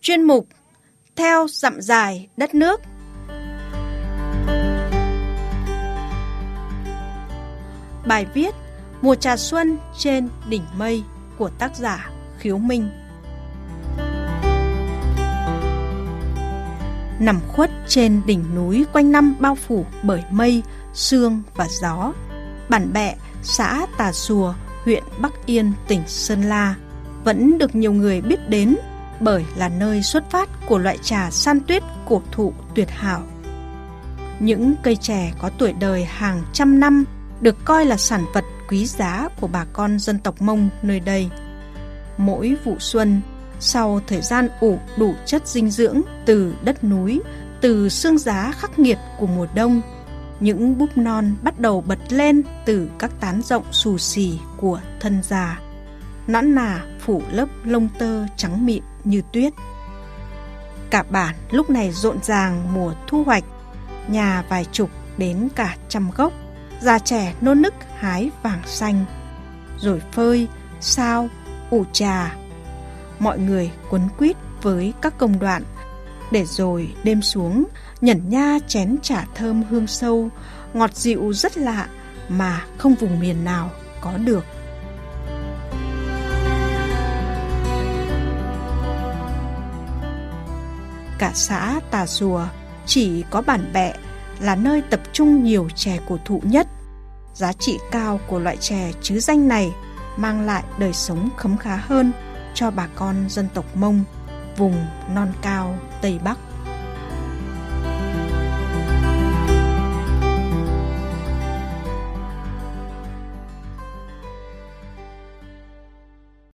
chuyên mục Theo dặm dài đất nước. Bài viết Mùa trà xuân trên đỉnh mây của tác giả Khiếu Minh Nằm khuất trên đỉnh núi quanh năm bao phủ bởi mây, sương và gió. Bản bẹ, xã Tà Xùa, huyện Bắc Yên, tỉnh Sơn La vẫn được nhiều người biết đến bởi là nơi xuất phát của loại trà san tuyết cổ thụ tuyệt hảo. Những cây chè có tuổi đời hàng trăm năm được coi là sản vật quý giá của bà con dân tộc Mông nơi đây. Mỗi vụ xuân, sau thời gian ủ đủ chất dinh dưỡng từ đất núi, từ xương giá khắc nghiệt của mùa đông, những búp non bắt đầu bật lên từ các tán rộng xù xì của thân già. Nõn nà phủ lớp lông tơ trắng mịn như tuyết. Cả bản lúc này rộn ràng mùa thu hoạch, nhà vài chục đến cả trăm gốc, già trẻ nôn nức hái vàng xanh, rồi phơi, sao, ủ trà. Mọi người quấn quýt với các công đoạn, để rồi đêm xuống nhẩn nha chén trà thơm hương sâu, ngọt dịu rất lạ mà không vùng miền nào có được. Cả xã Tà Rùa chỉ có bản bẹ là nơi tập trung nhiều chè cổ thụ nhất. Giá trị cao của loại chè chứ danh này mang lại đời sống khấm khá hơn cho bà con dân tộc Mông, vùng non cao Tây Bắc.